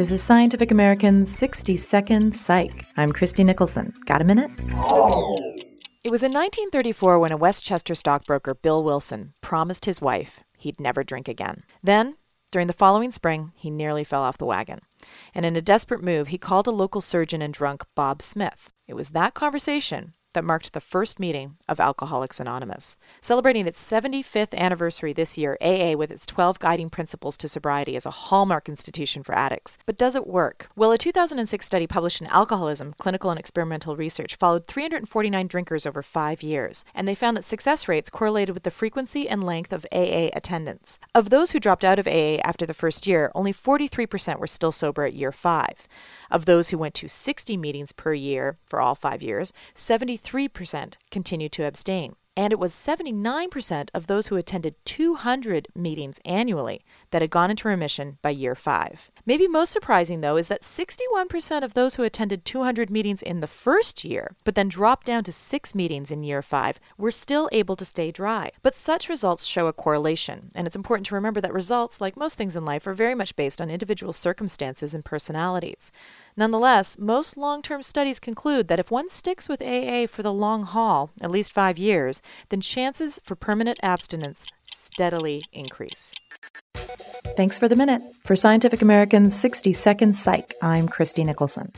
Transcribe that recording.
This is Scientific American's 60 Second Psych. I'm Christie Nicholson. Got a minute? It was in 1934 when a Westchester stockbroker, Bill Wilson, promised his wife he'd never drink again. Then, during the following spring, he nearly fell off the wagon. And in a desperate move, he called a local surgeon and drunk, Bob Smith. It was that conversation that marked the first meeting of Alcoholics Anonymous. Celebrating its 75th anniversary this year, AA, with its 12 guiding principles to sobriety, is a hallmark institution for addicts. But does it work? Well, a 2006 study published in Alcoholism Clinical and Experimental Research followed 349 drinkers over five years, and they found that success rates correlated with the frequency and length of AA attendance. Of those who dropped out of AA after the first year, only 43% were still sober at year five. Of those who went to 60 meetings per year for all five years, 73% continued to abstain. And it was 79% of those who attended 200 meetings annually that had gone into remission by year five. Maybe most surprising, though, is that 61% of those who attended 200 meetings in the first year, but then dropped down to six meetings in year five, were still able to stay dry. But such results show a correlation, and it's important to remember that results, like most things in life, are very much based on individual circumstances and personalities. Nonetheless, most long term studies conclude that if one sticks with AA for the long haul, at least five years, then chances for permanent abstinence steadily increase. Thanks for the minute. For Scientific American's 60 Second Psych, I'm Christie Nicholson.